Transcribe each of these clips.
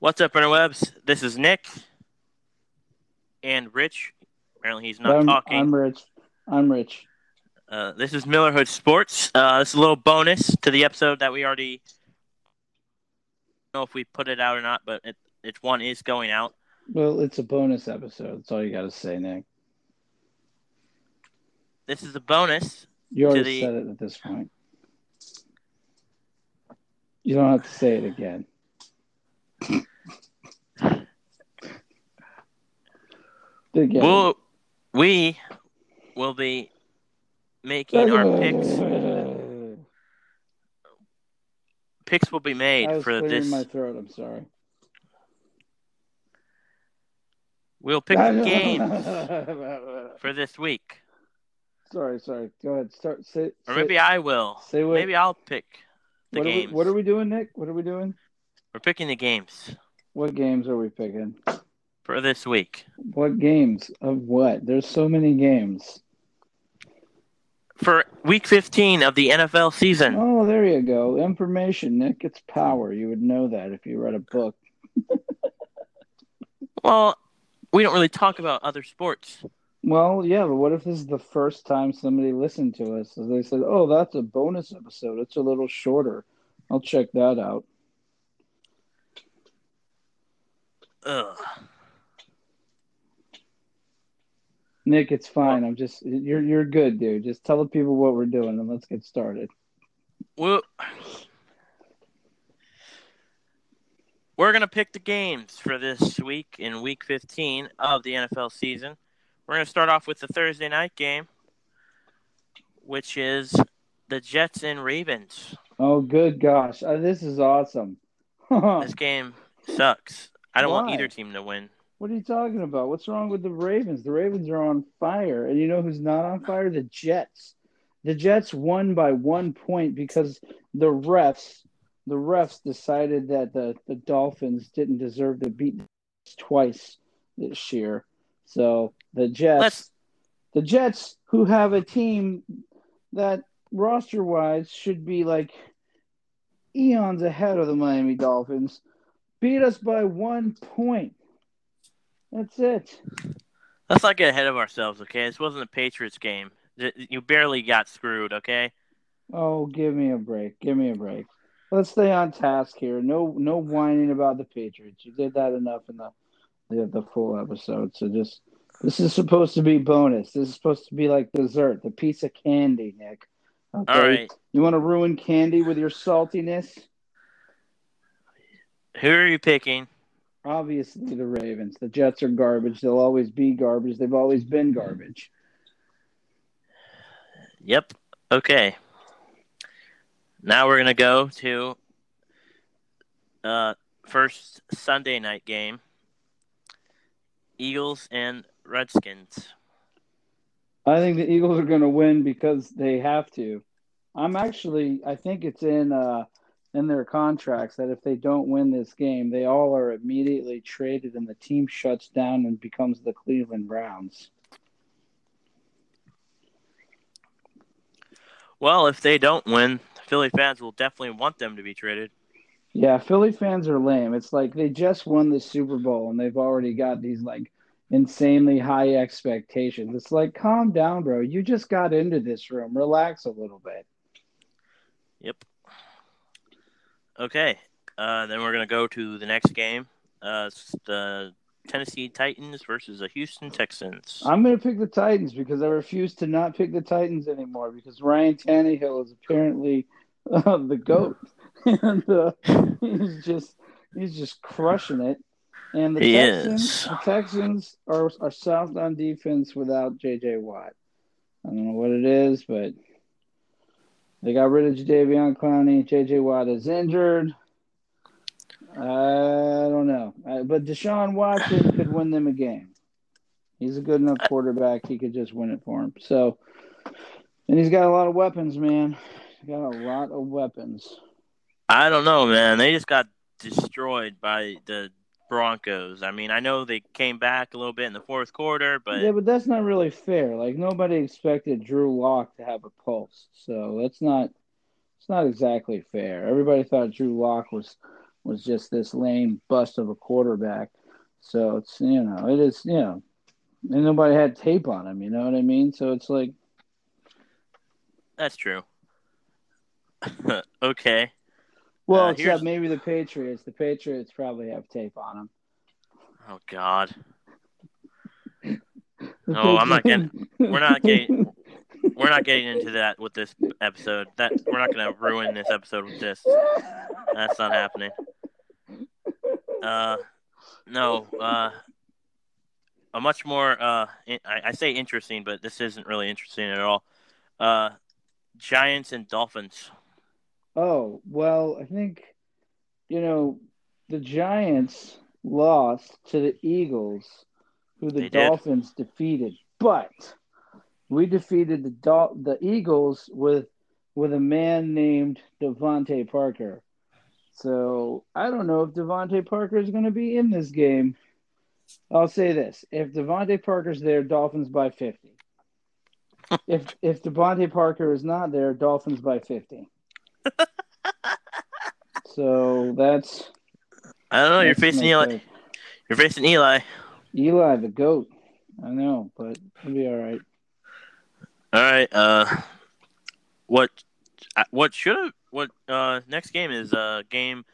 What's up, interwebs? This is Nick and Rich. Apparently, he's not I'm, talking. I'm Rich. I'm Rich. Uh, this is Millerhood Sports. Uh, this is a little bonus to the episode that we already don't know if we put it out or not, but it, it's one is going out. Well, it's a bonus episode. That's all you got to say, Nick. This is a bonus. You already the- said it at this point. You don't have to say it again. We'll, be making our picks. Picks will be made for this. my throat. I'm sorry. We'll pick the games for this week, sorry, sorry. Go ahead. Start. Say. or say- maybe I will. say what- Maybe I'll pick the what are, we, games. what are we doing, Nick? What are we doing? We're picking the games What games are we picking? for this week. What games of what? There's so many games. For week 15 of the NFL season. Oh, there you go. Information, Nick. It's power. You would know that if you read a book. Well, we don't really talk about other sports. Well, yeah, but what if this is the first time somebody listened to us? They said, "Oh, that's a bonus episode. It's a little shorter. I'll check that out." Ugh. Nick, it's fine. I'm just you're you're good, dude. Just tell the people what we're doing and let's get started. Well, we're going to pick the games for this week in week 15 of the NFL season. We're going to start off with the Thursday night game, which is the Jets and Ravens. Oh, good gosh, uh, this is awesome. This game sucks. I don't want either team to win. What are you talking about? What's wrong with the Ravens? The Ravens are on fire, and you know who's not on fire? The Jets. The Jets won by one point because the refs, the refs decided that the, the Dolphins didn't deserve to beat twice this year. So the Jets, Let's- the Jets, who have a team that roster wise should be like eons ahead of the Miami Dolphins, beat us by one point. That's it. Let's not get ahead of ourselves, okay? This wasn't a Patriots game. You barely got screwed, okay? Oh, give me a break. Give me a break. Let's stay on task here. No, no whining about the Patriots. You did that enough in the the, the full episode. So just this is supposed to be bonus. This is supposed to be like dessert, the piece of candy, Nick. Okay. All right. You want to ruin candy with your saltiness? Who are you picking? Obviously, the Ravens. The Jets are garbage. They'll always be garbage. They've always been garbage. Yep. Okay. Now we're gonna go to uh first Sunday night game. Eagles and Redskins. I think the Eagles are going to win because they have to. I'm actually, I think it's in uh, in their contracts that if they don't win this game, they all are immediately traded and the team shuts down and becomes the Cleveland Browns. Well, if they don't win, Philly fans will definitely want them to be traded. Yeah, Philly fans are lame. It's like they just won the Super Bowl and they've already got these like insanely high expectations. It's like, calm down, bro. You just got into this room. Relax a little bit. Yep. Okay. Uh, then we're gonna go to the next game. Uh, it's the Tennessee Titans versus the Houston Texans. I'm going to pick the Titans because I refuse to not pick the Titans anymore because Ryan Tannehill is apparently uh, the goat, and uh, he's just he's just crushing it. And the He Texans, is. the Texans are are soft on defense without J.J. Watt. I don't know what it is, but they got rid of Jadeveon Clowney. J.J. Watt is injured. I don't know, uh, but Deshaun Watson could win them a game. He's a good enough quarterback. He could just win it for him. So, and he's got a lot of weapons, man. He's got a lot of weapons. I don't know, man. They just got destroyed by the Broncos. I mean, I know they came back a little bit in the fourth quarter, but yeah, but that's not really fair. Like nobody expected Drew Lock to have a pulse, so that's not. It's not exactly fair. Everybody thought Drew Lock was was just this lame bust of a quarterback. So it's you know it is you know, and nobody had tape on him. You know what I mean? So it's like That's true. okay. Well, Uh, except maybe the Patriots. The Patriots probably have tape on them. Oh God. No, I'm not getting- we're not getting- We're not getting into that with this episode. That we're not going to ruin this episode with this. That's not happening. Uh, no. Uh, a much more. Uh, I, I say interesting, but this isn't really interesting at all. Uh, Giants and Dolphins. Oh, well, I think, you know, the Giants lost to the Eagles, who the They did. Dolphins defeated. But we defeated the Dol- the Eagles with with a man named DeVante Parker. So I don't know if DeVante Parker is going to be in this game. I'll say this: if DeVante Parker's there, Dolphins by fifty. if if DeVante Parker is not there, Dolphins by fifty. So that's. I don't know. You're facing Eli. pick. You're facing Eli. Eli, the goat. I know, but it'll be all right. All right. Uh, what? uh, What should have? What? Uh, next game is a game.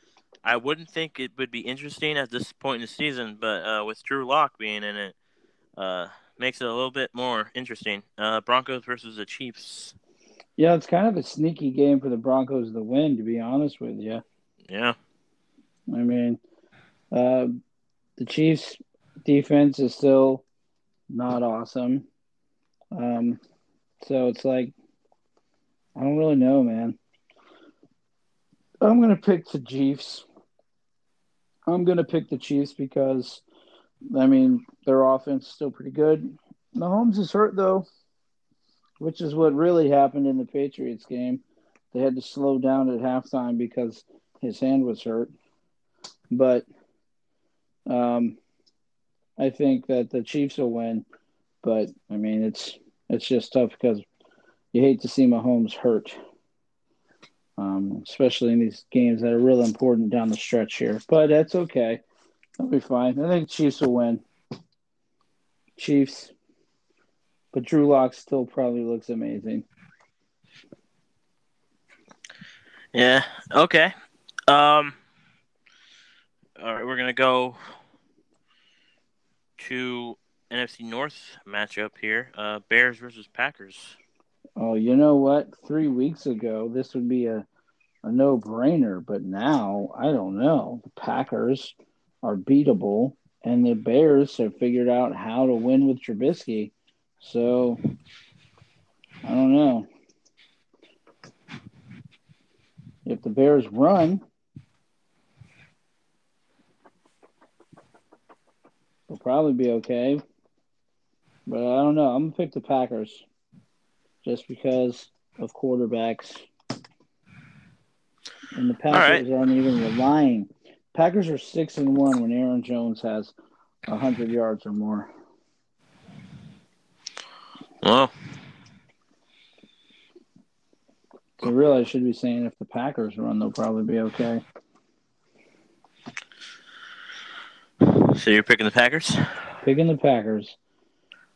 I wouldn't think it would be interesting at this point in the season, but uh, with Drew Lock being in it, uh, makes it a little bit more interesting. Uh, Broncos versus the Chiefs. Yeah, it's kind of a sneaky game for the Broncos to win, to be honest with you. Yeah. I mean, uh, the Chiefs' defense is still not awesome. Um, so it's like, I don't really know, man. I'm going to pick the Chiefs. I'm going to pick the Chiefs because, I mean, their offense is still pretty good. Mahomes is hurt, though, which is what really happened in the Patriots game. They had to slow down at halftime because his hand was hurt. But um, I think that the Chiefs will win. But I mean, it's it's just tough because you hate to see Mahomes hurt, um, especially in these games that are real important down the stretch here. But that's okay. That'll be fine. I think Chiefs will win. Chiefs. But Drew Lock still probably looks amazing. Yeah. Okay. Um. All right, we're gonna go to NFC North matchup here. Uh, Bears versus Packers. Oh, you know what? Three weeks ago, this would be a, a no brainer, but now I don't know. The Packers are beatable, and the Bears have figured out how to win with Trubisky. So I don't know. If the Bears run, they'll probably be okay. But I don't know. I'm gonna pick the Packers just because of quarterbacks. And the Packers aren't even relying. Packers are six and one when Aaron Jones has hundred yards or more. Well, So really, I should be saying if the Packers run, they'll probably be okay. So you're picking the Packers? Picking the Packers.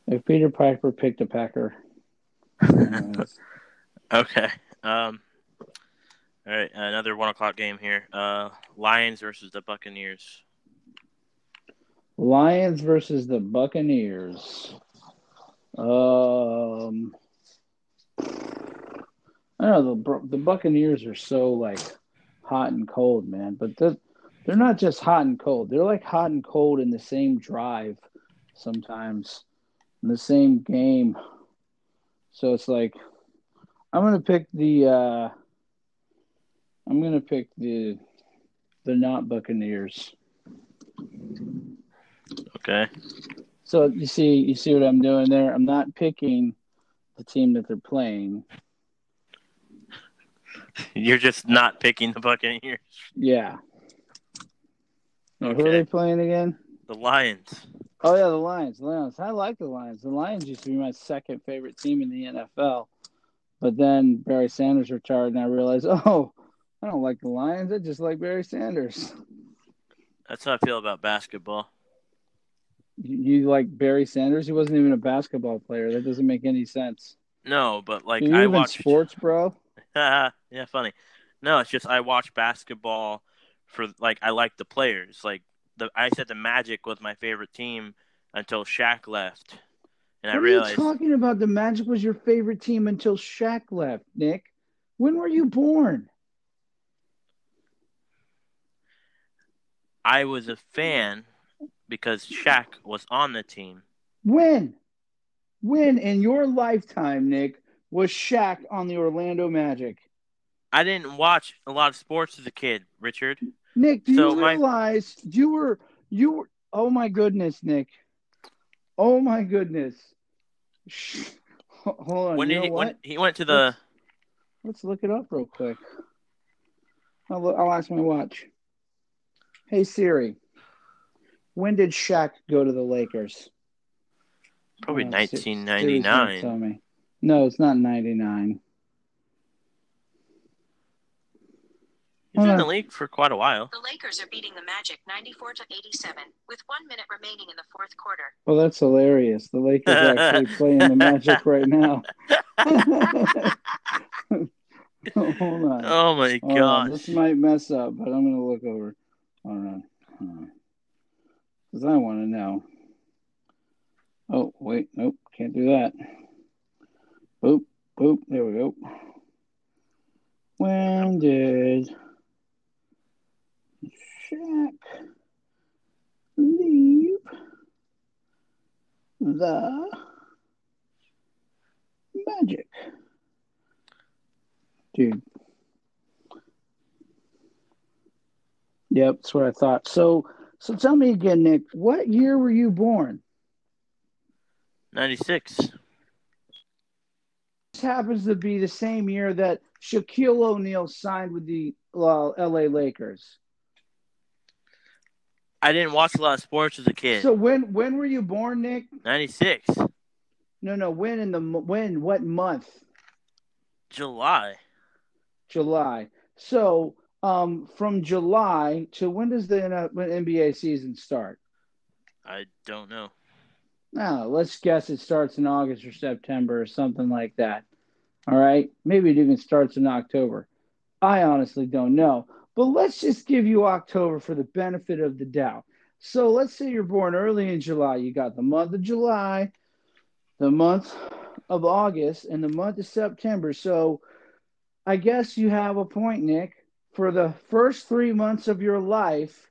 If Peter Piper picked a Packer, Okay. Um. All right, another one o'clock game here. Uh, Lions versus the Buccaneers. Lions versus the Buccaneers. Um, I don't know the the Buccaneers are so like hot and cold, man. But they're they're not just hot and cold. They're like hot and cold in the same drive sometimes in the same game. So it's like I'm gonna pick the uh, I'm gonna pick the the not Buccaneers. Okay. So you see, you see what I'm doing there. I'm not picking the team that they're playing. You're just not picking the Buccaneers. Yeah. Now, Who are they playing again? The Lions. Oh yeah, the Lions. Lions. I like the Lions. The Lions used to be my second favorite team in the NFL, but then Barry Sanders retired, and I realized, oh, I don't like the Lions. I just like Barry Sanders. That's how I feel about basketball. You, you like Barry Sanders? He wasn't even a basketball player. That doesn't make any sense. No, but like you I watch sports, bro. yeah, funny. No, it's just I watch basketball for like I like the players. Like the I said the Magic was my favorite team until Shaq left. And I what realized are you talking about? The Magic was your favorite team until Shaq left, Nick. When were you born? I was a fan because Shaq was on the team. When? When in your lifetime, Nick, was Shaq on the Orlando Magic? I didn't watch a lot of sports as a kid, Richard. Nick, do So you my- realize you were you were oh my goodness, Nick. Oh my goodness. Shh. Ho- Hold on. when did he, when he went to the Let's look it up real quick. I'll, look- I'll ask my watch. Hey Siri, when did Shaq go to the Lakers? probably Oh, Si- Siri's gonna 1999. Tell me. No, it's not 99. He's been in the league for quite a while. The Lakers are beating the Magic 94 to 87 with 1 minute remaining in the fourth quarter. Well, that's hilarious. The Lakers are actually playing the Magic right now. Hold on. Oh my Hold on. This might mess up, but I'm going to look over. Hold on. Because I want to know. Oh, wait. Nope. Can't do that. Boop. Boop. There we go. When did Shaq leave the Magic? Dude. Yep, that's what I thought. So, so tell me again, Nick. What year were you born? 96. This happens to be the same year that Shaquille O'Neal signed with the uh, L.A. Lakers. I didn't watch a lot of sports as a kid. So when when were you born, Nick? 96. No, no. When in the when? What month? July. July. So um, from July to when does the when NBA season start? I don't know. No, let's guess it starts in August or September or something like that. All right. Maybe it even starts in October. I honestly don't know. But let's just give you October for the benefit of the doubt. So let's say you're born early in July. You got the month of July, the month of August, and the month of September. So I guess you have a point, Nick. For the first three months of your life,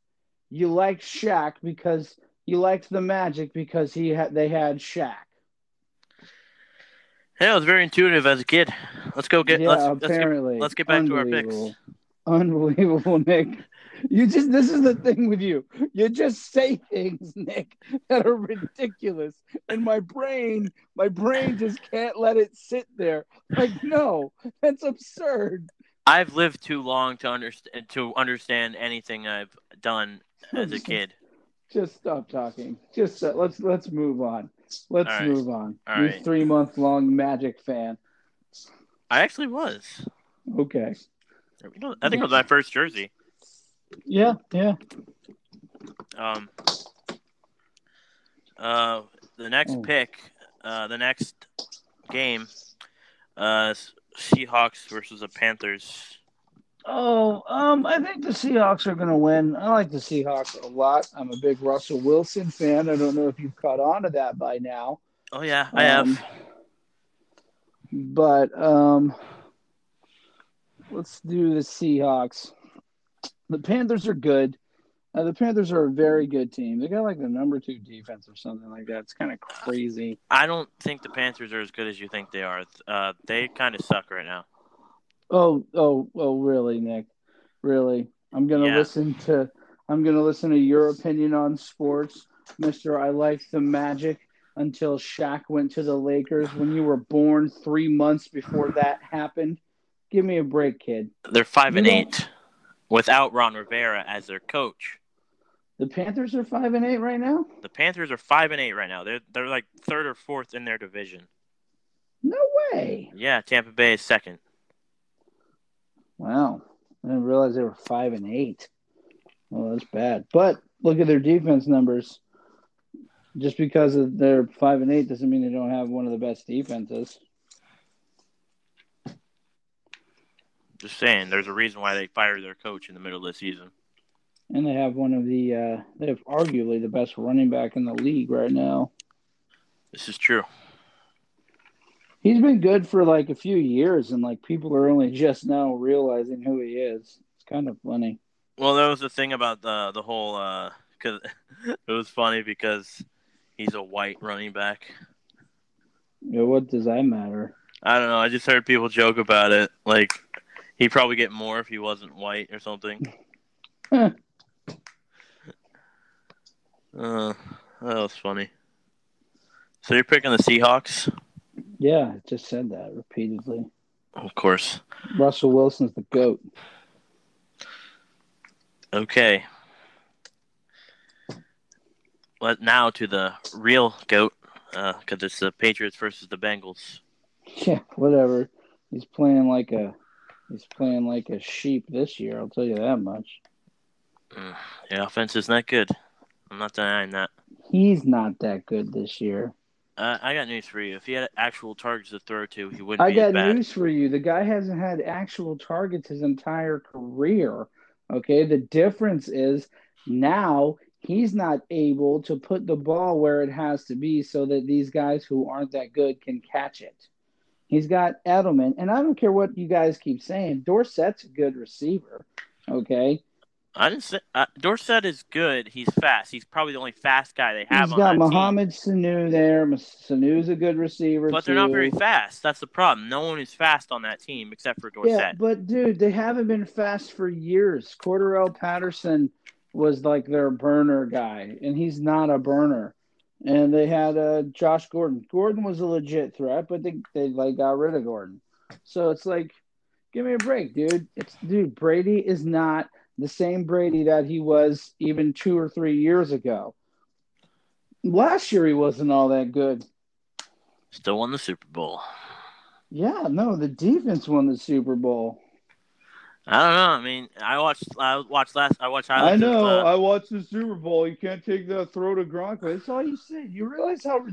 you liked Shaq because you liked the Magic because he had they had Shaq. Yeah, I was very intuitive as a kid. Let's go get. yeah, let's, let's get apparently. let's get back to our picks. Unbelievable. Nick. You just this is the thing with you. You just say things, Nick, that are ridiculous. And my brain, my brain just can't let it sit there. Like, no, that's absurd. I've lived too long to understand to understand anything I've done as a kid. Just stop talking. Just uh, let's let's move on. Let's right. move on. All you right. three month long Magic fan. I actually was. Okay. I think it was my first jersey. Yeah, yeah. Um. Uh, the next Oh. pick, uh, the next game, uh, Seahawks versus the Panthers. Oh, um, I think the Seahawks are going to win. I like the Seahawks a lot. I'm a big Russell Wilson fan. I don't know if you've caught on to that by now. Oh yeah, I have. Um, But um, let's do the Seahawks. The Panthers are good. Uh, the Panthers are a very good team. They got like the number two defense or something like that. It's kind of crazy. I don't think the Panthers are as good as you think they are. Uh, they kind of suck right now. Oh, oh, oh, really, Nick? Really? I'm gonna Yeah. listen to. I'm gonna listen to your opinion on sports, Mister. I like the Magic until Shaq went to the Lakers. When you were born, three months before that happened. Give me a break, kid. They're five You and don't- eight, without Ron Rivera as their coach. The Panthers are five and eight right now. The Panthers are five and eight right now. They're they're like third or fourth in their division. No way! Yeah, Tampa Bay is second. Wow, I didn't realize they were five and eight. Well, that's bad. But look at their defense numbers. Just because of they're five and eight doesn't mean they don't have one of the best defenses. Just saying, there's a reason why they fired their coach in the middle of the season. And they have one of the uh, they have arguably the best running back in the league right now. This is true. He's been good for like a few years, and like people are only just now realizing who he is. It's kind of funny. Well, that was the thing about the the whole because it was funny because he's a white running back. Yeah, what does that matter? I don't know. I just heard people joke about it. Like he'd probably get more if he wasn't white or something. uh, that was funny. So you're picking the Seahawks? Yeah, I just said that repeatedly. Of course. Russell Wilson's the goat. Okay. Let now to the real goat, because uh, it's the Patriots versus the Bengals. Yeah, whatever. He's playing like a he's playing like a sheep this year. I'll tell you that much. Mm, the offense is not good. I'm not denying that. He's not that good this year. Uh, I got news for you. If he had actual targets to throw to, he wouldn't I be got news for you. The guy hasn't had actual targets his entire career. Okay, the difference is now he's not able to put the ball where it has to be so that these guys who aren't that good can catch it. He's got Edelman, and I don't care what you guys keep saying. Dorsett's a good receiver. Okay, I didn't say uh, Dorsett is good. He's fast. He's probably the only fast guy they have he's got Mohamed Sanu there. Sanu's a good receiver. But they're not very fast. That's the problem. No one is fast on that team except for Dorsett. Yeah, but dude, they haven't been fast for years. Cordarrelle Patterson was like their burner guy, and he's not a burner. And they had uh, Josh Gordon. Gordon was a legit threat, but they they like got rid of Gordon. So it's like, give me a break, dude. It's dude. Brady is not the same Brady that he was even two or three years ago. Last year he wasn't all that good. Still won the Super Bowl. Yeah, no, the defense won the Super Bowl. I don't know. I mean, I watched. I watched last. I watched. I highlights of, know. uh, I watched the Super Bowl. You can't take that throw to Gronk. That's all you said. You realize how,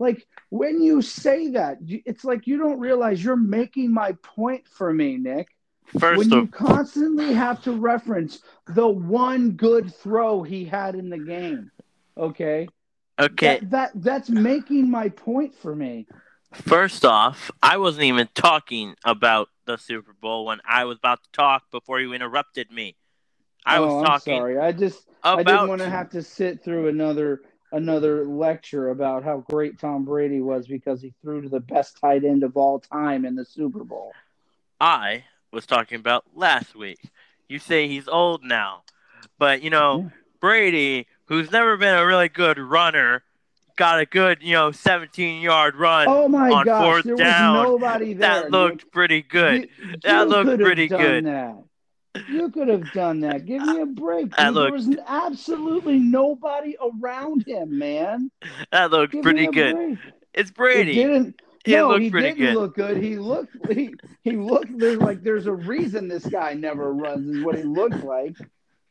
like, when you say that, it's like you don't realize you're making my point for me, Nick. first when of you constantly have to reference the one good throw he had in the game, okay? okay. That, that that's making my point for me. First off, I wasn't even talking about the Super Bowl when I was about to talk before you interrupted me. I oh, was I'm talking sorry. I just I didn't want to have to sit through another another lecture about how great Tom Brady was because he threw to the best tight end of all time in the Super Bowl. I was talking about last week. You say he's old now, but you know Yeah. Brady, who's never been a really good runner, got a good you know 17 yard run. Oh my on gosh, fourth there down, was nobody there. that looked pretty good. You, That you looked pretty good. That. You could have done that. Give me a break. That. There looked- was absolutely nobody around him, man. that looked Give pretty good. break. It's It Brady. didn't. It no, looked he pretty didn't good. look good. He looked. He, he looked. There's like there's a reason this guy never runs. Is what he looked like.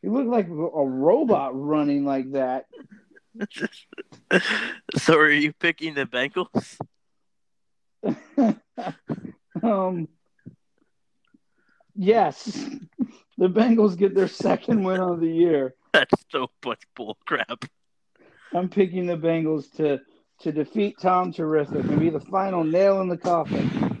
He looked like a robot running like that. so are you picking the Bengals? um. Yes, the Bengals get their second win of the year. That's so much bull crap. I'm picking the Bengals to to defeat Tom Terrific and be the final nail in the coffin.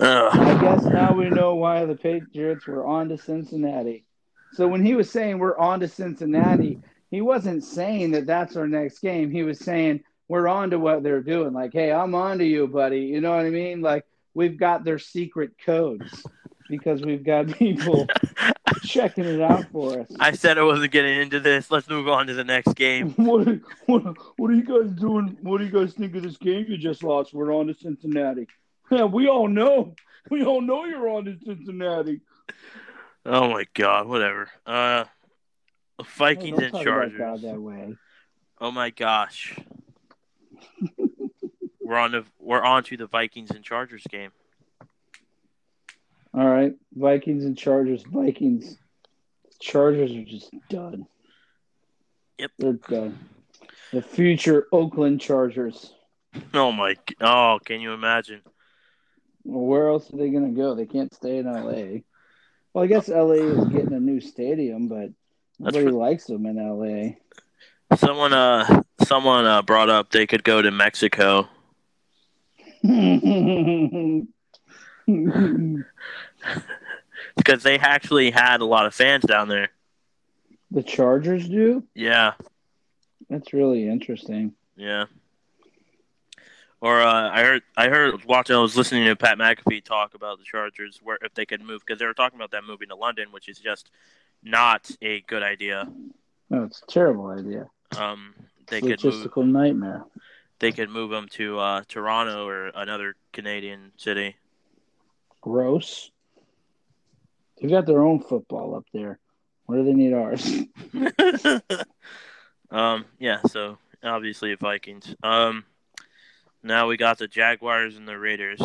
Ugh. I guess now we know why the Patriots were on to Cincinnati. So when he was saying we're on to Cincinnati, he wasn't saying that that's our next game. He was saying we're on to what they're doing. Like, hey, I'm on to you, buddy. You know what I mean? Like we've got their secret codes because we've got people checking it out for us. I said I wasn't getting into this. Let's move on to the next game. What, what, what are you guys doing? What do you guys think of this game you just lost? We're on to Cincinnati. Yeah, we all know. We all know you're on to Cincinnati. Oh my god, whatever. Uh Vikings Don't and Chargers. That way. Oh my gosh. we're on the we're on to the Vikings and Chargers game. All right, Vikings and Chargers. Vikings. Chargers are just done. Yep. They're done. The future Oakland Chargers. Oh my! Oh, can you imagine? Well, where else are they going to go? They can't stay in LA. Well, I guess LA is getting a new stadium, but That's nobody for- likes them in LA. Someone uh, someone uh brought up they could go to Mexico. because they actually had a lot of fans down there. the Chargers do? Yeah, That's really interesting. yeah. Or uh, I heard I heard watching I was listening to Pat McAfee talk about the Chargers where if they could move because they were talking about them moving to London, which is just not a good idea. No, it's a terrible idea. Um, they could move nightmare. they could move them to uh, Toronto or another Canadian city. Gross. They've got their own football up there. What do they need ours? um, yeah. So obviously Vikings. Um, now we got the Jaguars and the Raiders.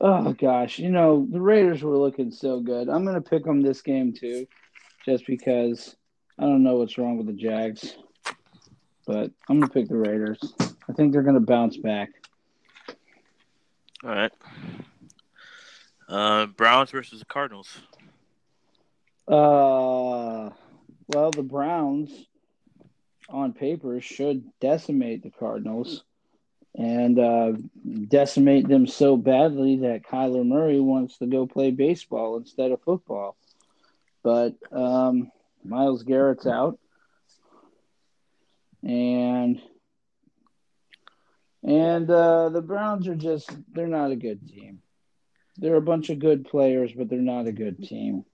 Oh gosh, you know the Raiders were looking so good. I'm gonna pick them this game too, just because I don't know what's wrong with the Jags, but I'm gonna pick the Raiders. I think they're gonna bounce back. All right. Uh, Browns versus the Cardinals. Uh, well, the Browns on paper should decimate the Cardinals and uh, decimate them so badly that Kyler Murray wants to go play baseball instead of football. But um, Myles Garrett's out, and and uh, the Browns are just—they're not a good team. They're a bunch of good players, but they're not a good team.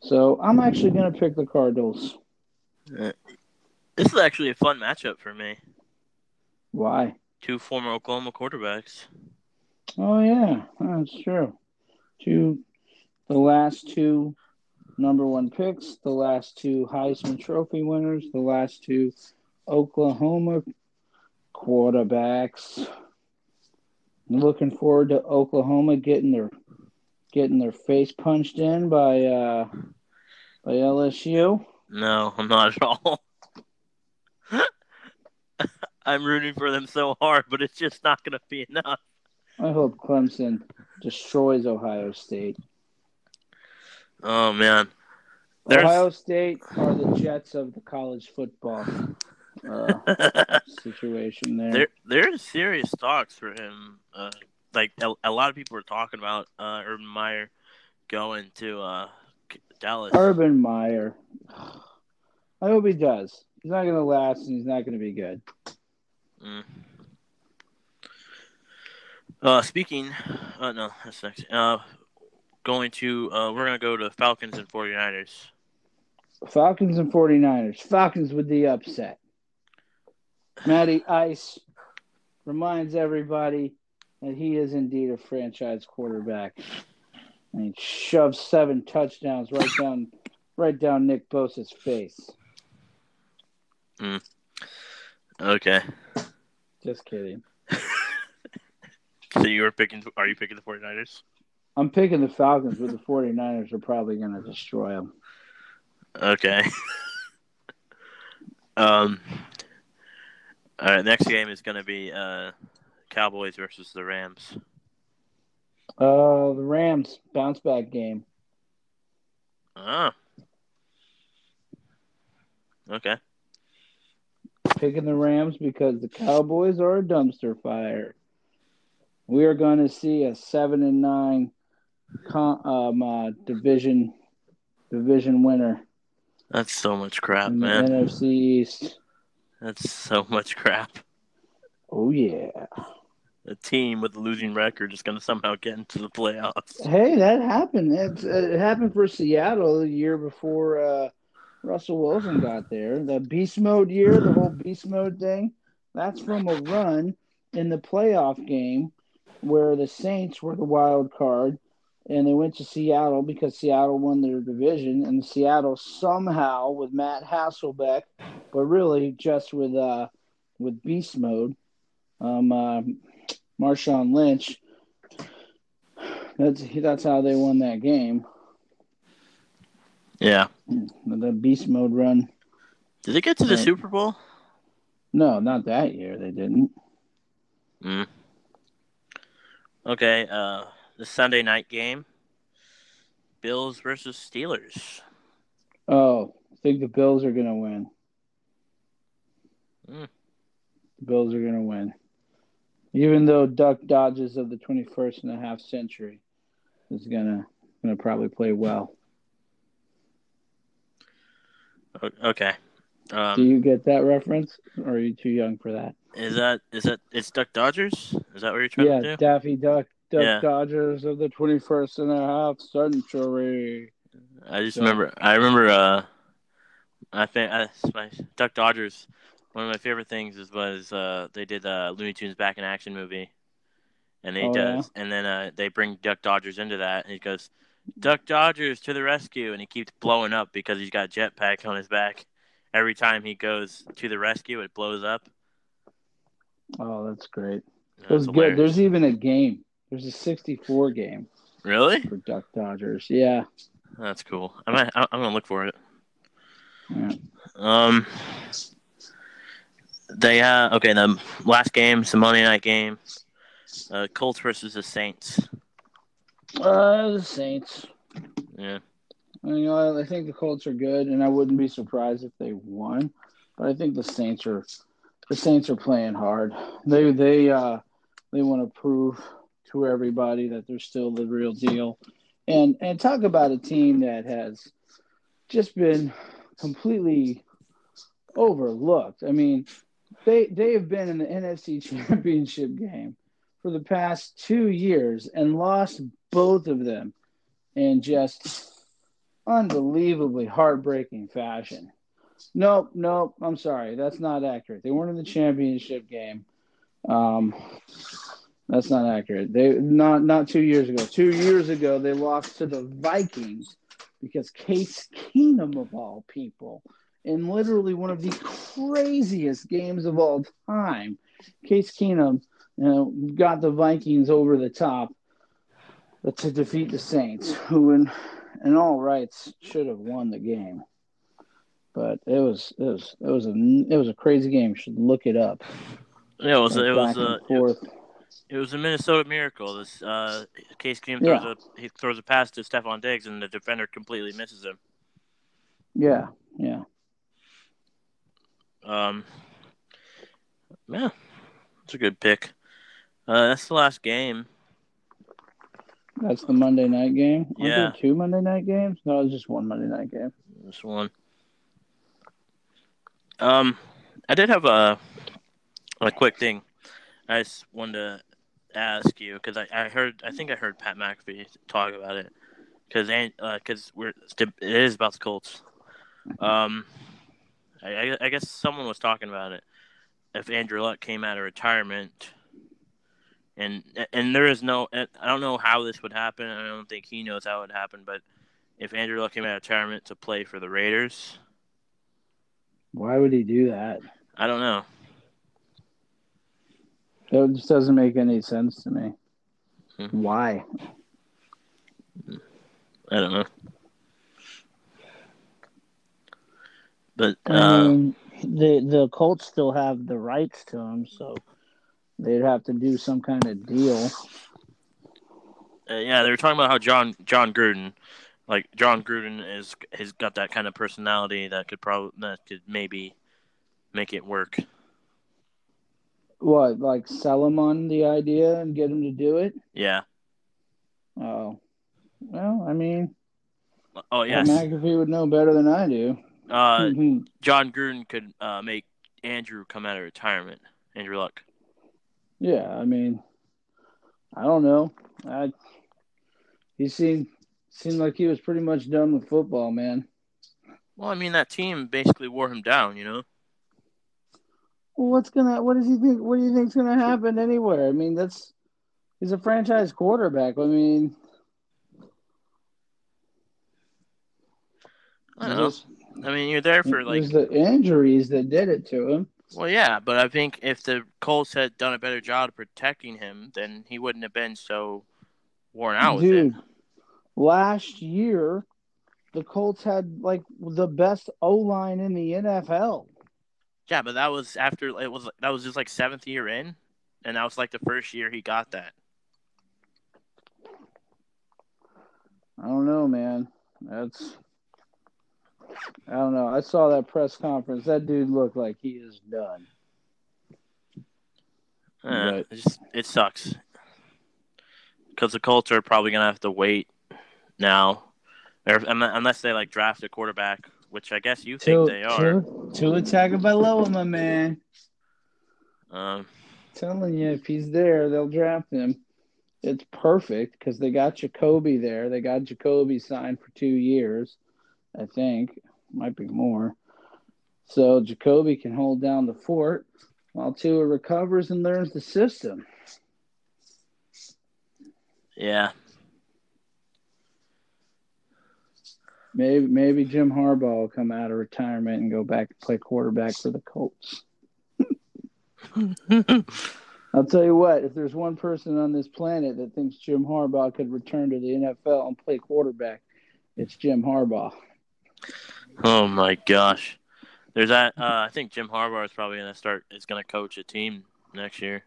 So I'm actually going to pick the Cardinals. This is actually a fun matchup for me. Why? Two former Oklahoma quarterbacks. Oh yeah, that's true. Two, the last two number one picks, the last two Heisman Trophy winners, the last two Oklahoma quarterbacks. I'm looking forward to Oklahoma getting their getting their face punched in by uh, by LSU. No, I'm not at all. I'm rooting for them so hard, but it's just not going to be enough. I hope Clemson destroys Ohio State. Oh man, There's- Ohio State are the Jets of the college football uh, situation there. there there's serious talks for him. Uh, like a, a lot of people are talking about uh, Urban Meyer going to uh, Dallas. Urban Meyer. I hope he does. He's not going to last, and he's not going to be good. Mm. Uh, speaking, uh, no, that's next. Uh, going to, uh, we're gonna go to Falcons and 49ers. Falcons and 49ers. Falcons with the upset. Matty Ice reminds everybody that he is indeed a franchise quarterback. And he shoves seven touchdowns right down right down Nick Bosa's face. Okay, Just kidding. so you were picking? Are you picking the 49ers? I'm picking the Falcons, but the 49ers are probably going to destroy them. Okay. um. All right, next game is gonna be uh, Cowboys versus the Rams. Uh, the Rams bounce back game. Ah. Okay. Picking the Rams because the Cowboys are a dumpster fire. We are going to see a seven and nine con- um, uh, division division winner That's so much crap, man. NFC East. That's so much crap. Oh yeah. A team with a losing record is going to somehow get into the playoffs. Hey, that happened. It, it happened for Seattle the year before uh, Russell Wilson got there. The beast mode year, the whole beast mode thing, that's from a run in the playoff game where the Saints were the wild card and they went to Seattle because Seattle won their division and Seattle somehow with Matt Hasselbeck, but really just with uh with beast mode, um uh, Marshawn Lynch that's that's how they won that game. Yeah. The beast mode run. Did they get to the Right. Super Bowl? No, not that year. They didn't. Mm. Okay, uh, the Sunday night game. Bills versus Steelers. Oh, I think the Bills are gonna win. Hmm. The Bills are gonna win. Even though Duck Dodges of the 21st and a half century is gonna gonna probably play well. Okay. Do Um, you get that reference, or are you too young for that? is that is that it's Duck Dodgers? Is that what you're trying Yeah, to do? Yeah, Daffy Duck, Duck Yeah. Dodgers of the 21st and a half century. I just Yeah. remember. I remember. Uh, I think I, my Duck Dodgers. One of my favorite things is was uh, they did uh, Looney Tunes Back in Action movie, and he Oh, does, and then uh, they bring Duck Dodgers into that, and he goes, "Duck Dodgers to the rescue!" and he keeps blowing up because he's got jetpack on his back. Every time he goes to the rescue, it blows up. Oh, that's great. That's good. There's even a game. There's a 64 game really? for Duck Dodgers. Yeah. That's cool. I'm gonna, I'm gonna look for it. yeah. Um, they uh okay. The last game, the Monday night game, uh, Colts versus the Saints. Uh, the Saints. Yeah, You know, I think the Colts are good, and I wouldn't be surprised if they won. But I think the Saints are the Saints are playing hard. They they uh they want to prove to everybody that they're still the real deal. And and talk about a team that has just been completely overlooked. I mean, they they have been in the NFC Championship game for the past 2 years and lost both of them in just unbelievably heartbreaking fashion. Nope, nope. I'm sorry. That's not accurate. They weren't in the championship game. Um, that's not accurate. They not not two years ago. Two years ago, they lost to the Vikings because Case Keenum of all people, in literally one of the craziest games of all time, Case Keenum, you know, got the Vikings over the top to defeat the Saints, who in in all rights should have won the game. But it was it was it was a it was a crazy game. You should look it up. yeah. It was it was uh, forth. it was a Minnesota miracle. This uh, Case Keenum Yeah. throws a he throws a pass to Stefon Diggs, and the defender completely misses him. Yeah, yeah. Um, yeah, it's a good pick. Uh, that's the last game. That's the Monday night game. Aren't Yeah. there two Monday night games? No, it's just one Monday night game. This one. Um, I did have a a quick thing. I just wanted to ask you because I, I heard I think I heard Pat McAfee talk about it because because we're it is about the Colts. Um, I, I I guess someone was talking about it. If Andrew Luck came out of retirement, and and there is no I don't know how this would happen. I don't think he knows how it would happen, but if Andrew Luck came out of retirement to play for the Raiders, Why would he do that? I don't know. That just doesn't make any sense to me. Hmm. Why? I don't know. But uh, mean, the the Colts still have the rights to him, so they'd have to do some kind of deal. uh, yeah, they were talking about how John Jon Gruden, like Jon Gruden, is has got that kind of personality that could probably that could maybe make it work. What, like sell him on the idea and get him to do it? Yeah. Oh, well, I mean, Oh yes. McAfee would know better than I do. Uh. Jon Gruden could uh, make Andrew come out of retirement. Andrew Luck. Yeah, I mean, I don't know. I he seemed seemed like he was pretty much done with football, man. Well, I mean that team basically wore him down. You know. Well, what's gonna? What does he think? What do you think's gonna happen anywhere? I mean, that's he's a franchise quarterback. I mean, I don't know. just- I mean, you're there for it like was the injuries that did it to him. Well, yeah, but I think if the Colts had done a better job protecting him, then he wouldn't have been so worn out with Dude, it. last year the Colts had like the best O line in the NFL. Yeah, but that was after it was that was just like seventh year in, and that was like the first year he got that. I don't know, man. That's I don't know. I saw that press conference. That dude looked like he is done. Uh, But- it, just, it sucks because the Colts are probably gonna have to wait now, or, unless they like draft a quarterback, which I guess you think they are. Tua Tagovailoa, my man. Um, telling you, if he's there, they'll draft him. It's perfect because they got Jacoby there. They got Jacoby signed for two years, I think. Might be more. So Jacoby can hold down the fort while Tua recovers and learns the system. yeah, Maybe maybe Jim Harbaugh will come out of retirement and go back and play quarterback for the Colts. I'll tell you what, if there's one person on this planet that thinks Jim Harbaugh could return to the NFL and play quarterback, it's Jim Harbaugh. Oh my gosh, there's that. Uh, I think Jim Harbaugh is probably gonna start. Is gonna coach a team next year.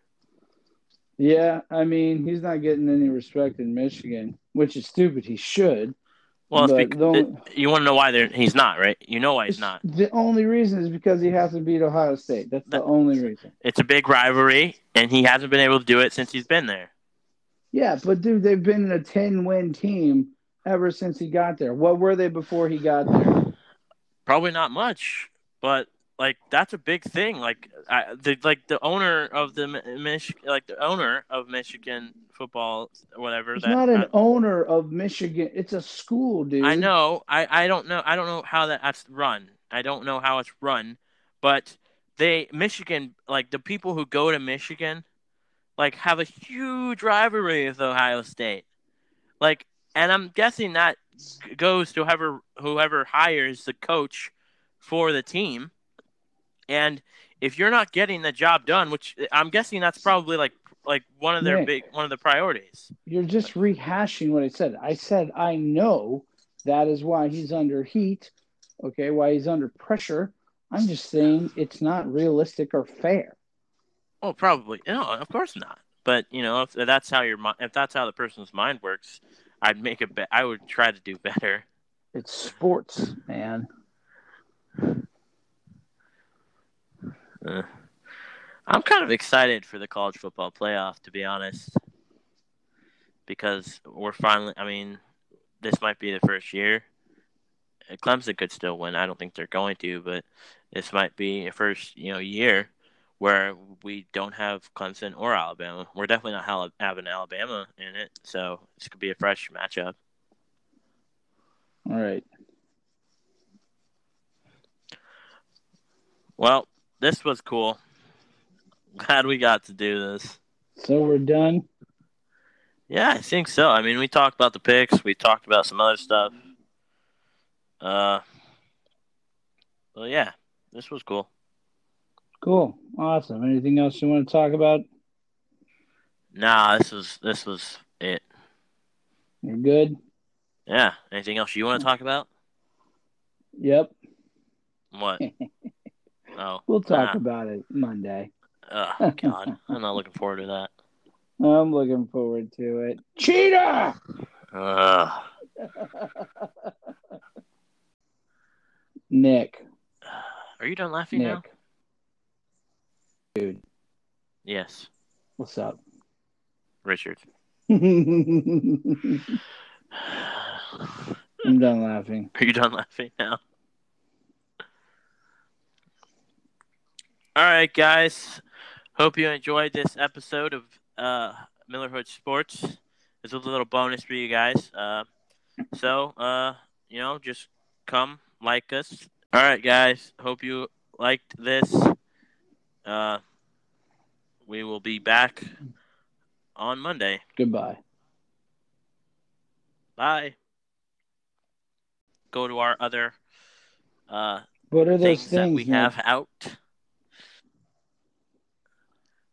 Yeah, I mean, he's not getting any respect in Michigan, which is stupid. He should. Well, it's But bec- the only- you want to know why he's not right. You know why he's not. The only reason is because he has to beat Ohio State. That's the only reason. It's a big rivalry, and he hasn't been able to do it since he's been there. Yeah, but dude, they've been a 10 win team ever since he got there. What were they before he got there? Probably not much, but like that's a big thing. Like I, the like the owner of the Mi- Mich, like the owner of Michigan football, whatever. It's that not an that- owner of Michigan. It's a school, dude. I know. I I don't know. I don't know how that- that's run. I don't know how it's run, but they Michigan like the people who go to Michigan, like have a huge rivalry with Ohio State, like, and I'm guessing that goes to whoever whoever hires the coach for the team, and if you're not getting the job done, which I'm guessing that's probably like like one of their big one of the priorities. You're just rehashing what I said. I said I know that is why he's under heat. Okay, why he's under pressure. I'm just saying it's not realistic or fair. Oh, probably. No, of course not. But you know, if that's how your if that's how the person's mind works, I'd make a bet. I would try to do better. It's sports, man. Uh, I'm kind of excited for the college football playoff, to be honest, because we're finally. I mean, this might be the first year. Clemson could still win. I don't think they're going to, but this might be a first you know year where we don't have Clemson or Alabama. We're definitely not Hal- having Alabama in it, so this could be a fresh matchup. All right. Well, this was cool. Glad we got to do this. So we're done. Yeah, I think so. I mean, we talked about the picks. We talked about some other stuff. Uh, well, yeah, this was cool. Cool. Awesome. Anything else you want to talk about? Nah, this was this was it. You're good? Yeah. Anything else you want to talk about? Yep. What? Oh, We'll talk nah. about it Monday. Oh God, I'm not looking forward to that. I'm looking forward to it. Cheetah! Ugh. Nick. Are you done laughing now? Dude, Yes, what's up? Richard. I'm done laughing. Are you done laughing now? All right, guys. Hope you enjoyed this episode of uh, Miller Hood Sports. It's a little bonus for you guys. Uh, so, uh, you know, just come like us. All right, guys. Hope you liked this. Uh, we will be back on Monday. Goodbye. Bye. Go to our other uh, What are those things, things, that we have out.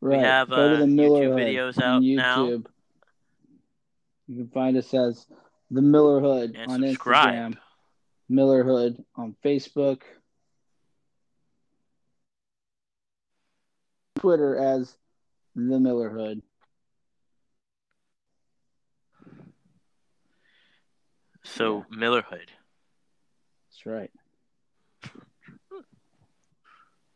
Right. We have, Go to uh, the Miller YouTube videos out now. YouTube. You can find us as the Miller Hood And on subscribe. Instagram. Millerhood on Facebook. Twitter as the Millerhood. So Millerhood. That's right.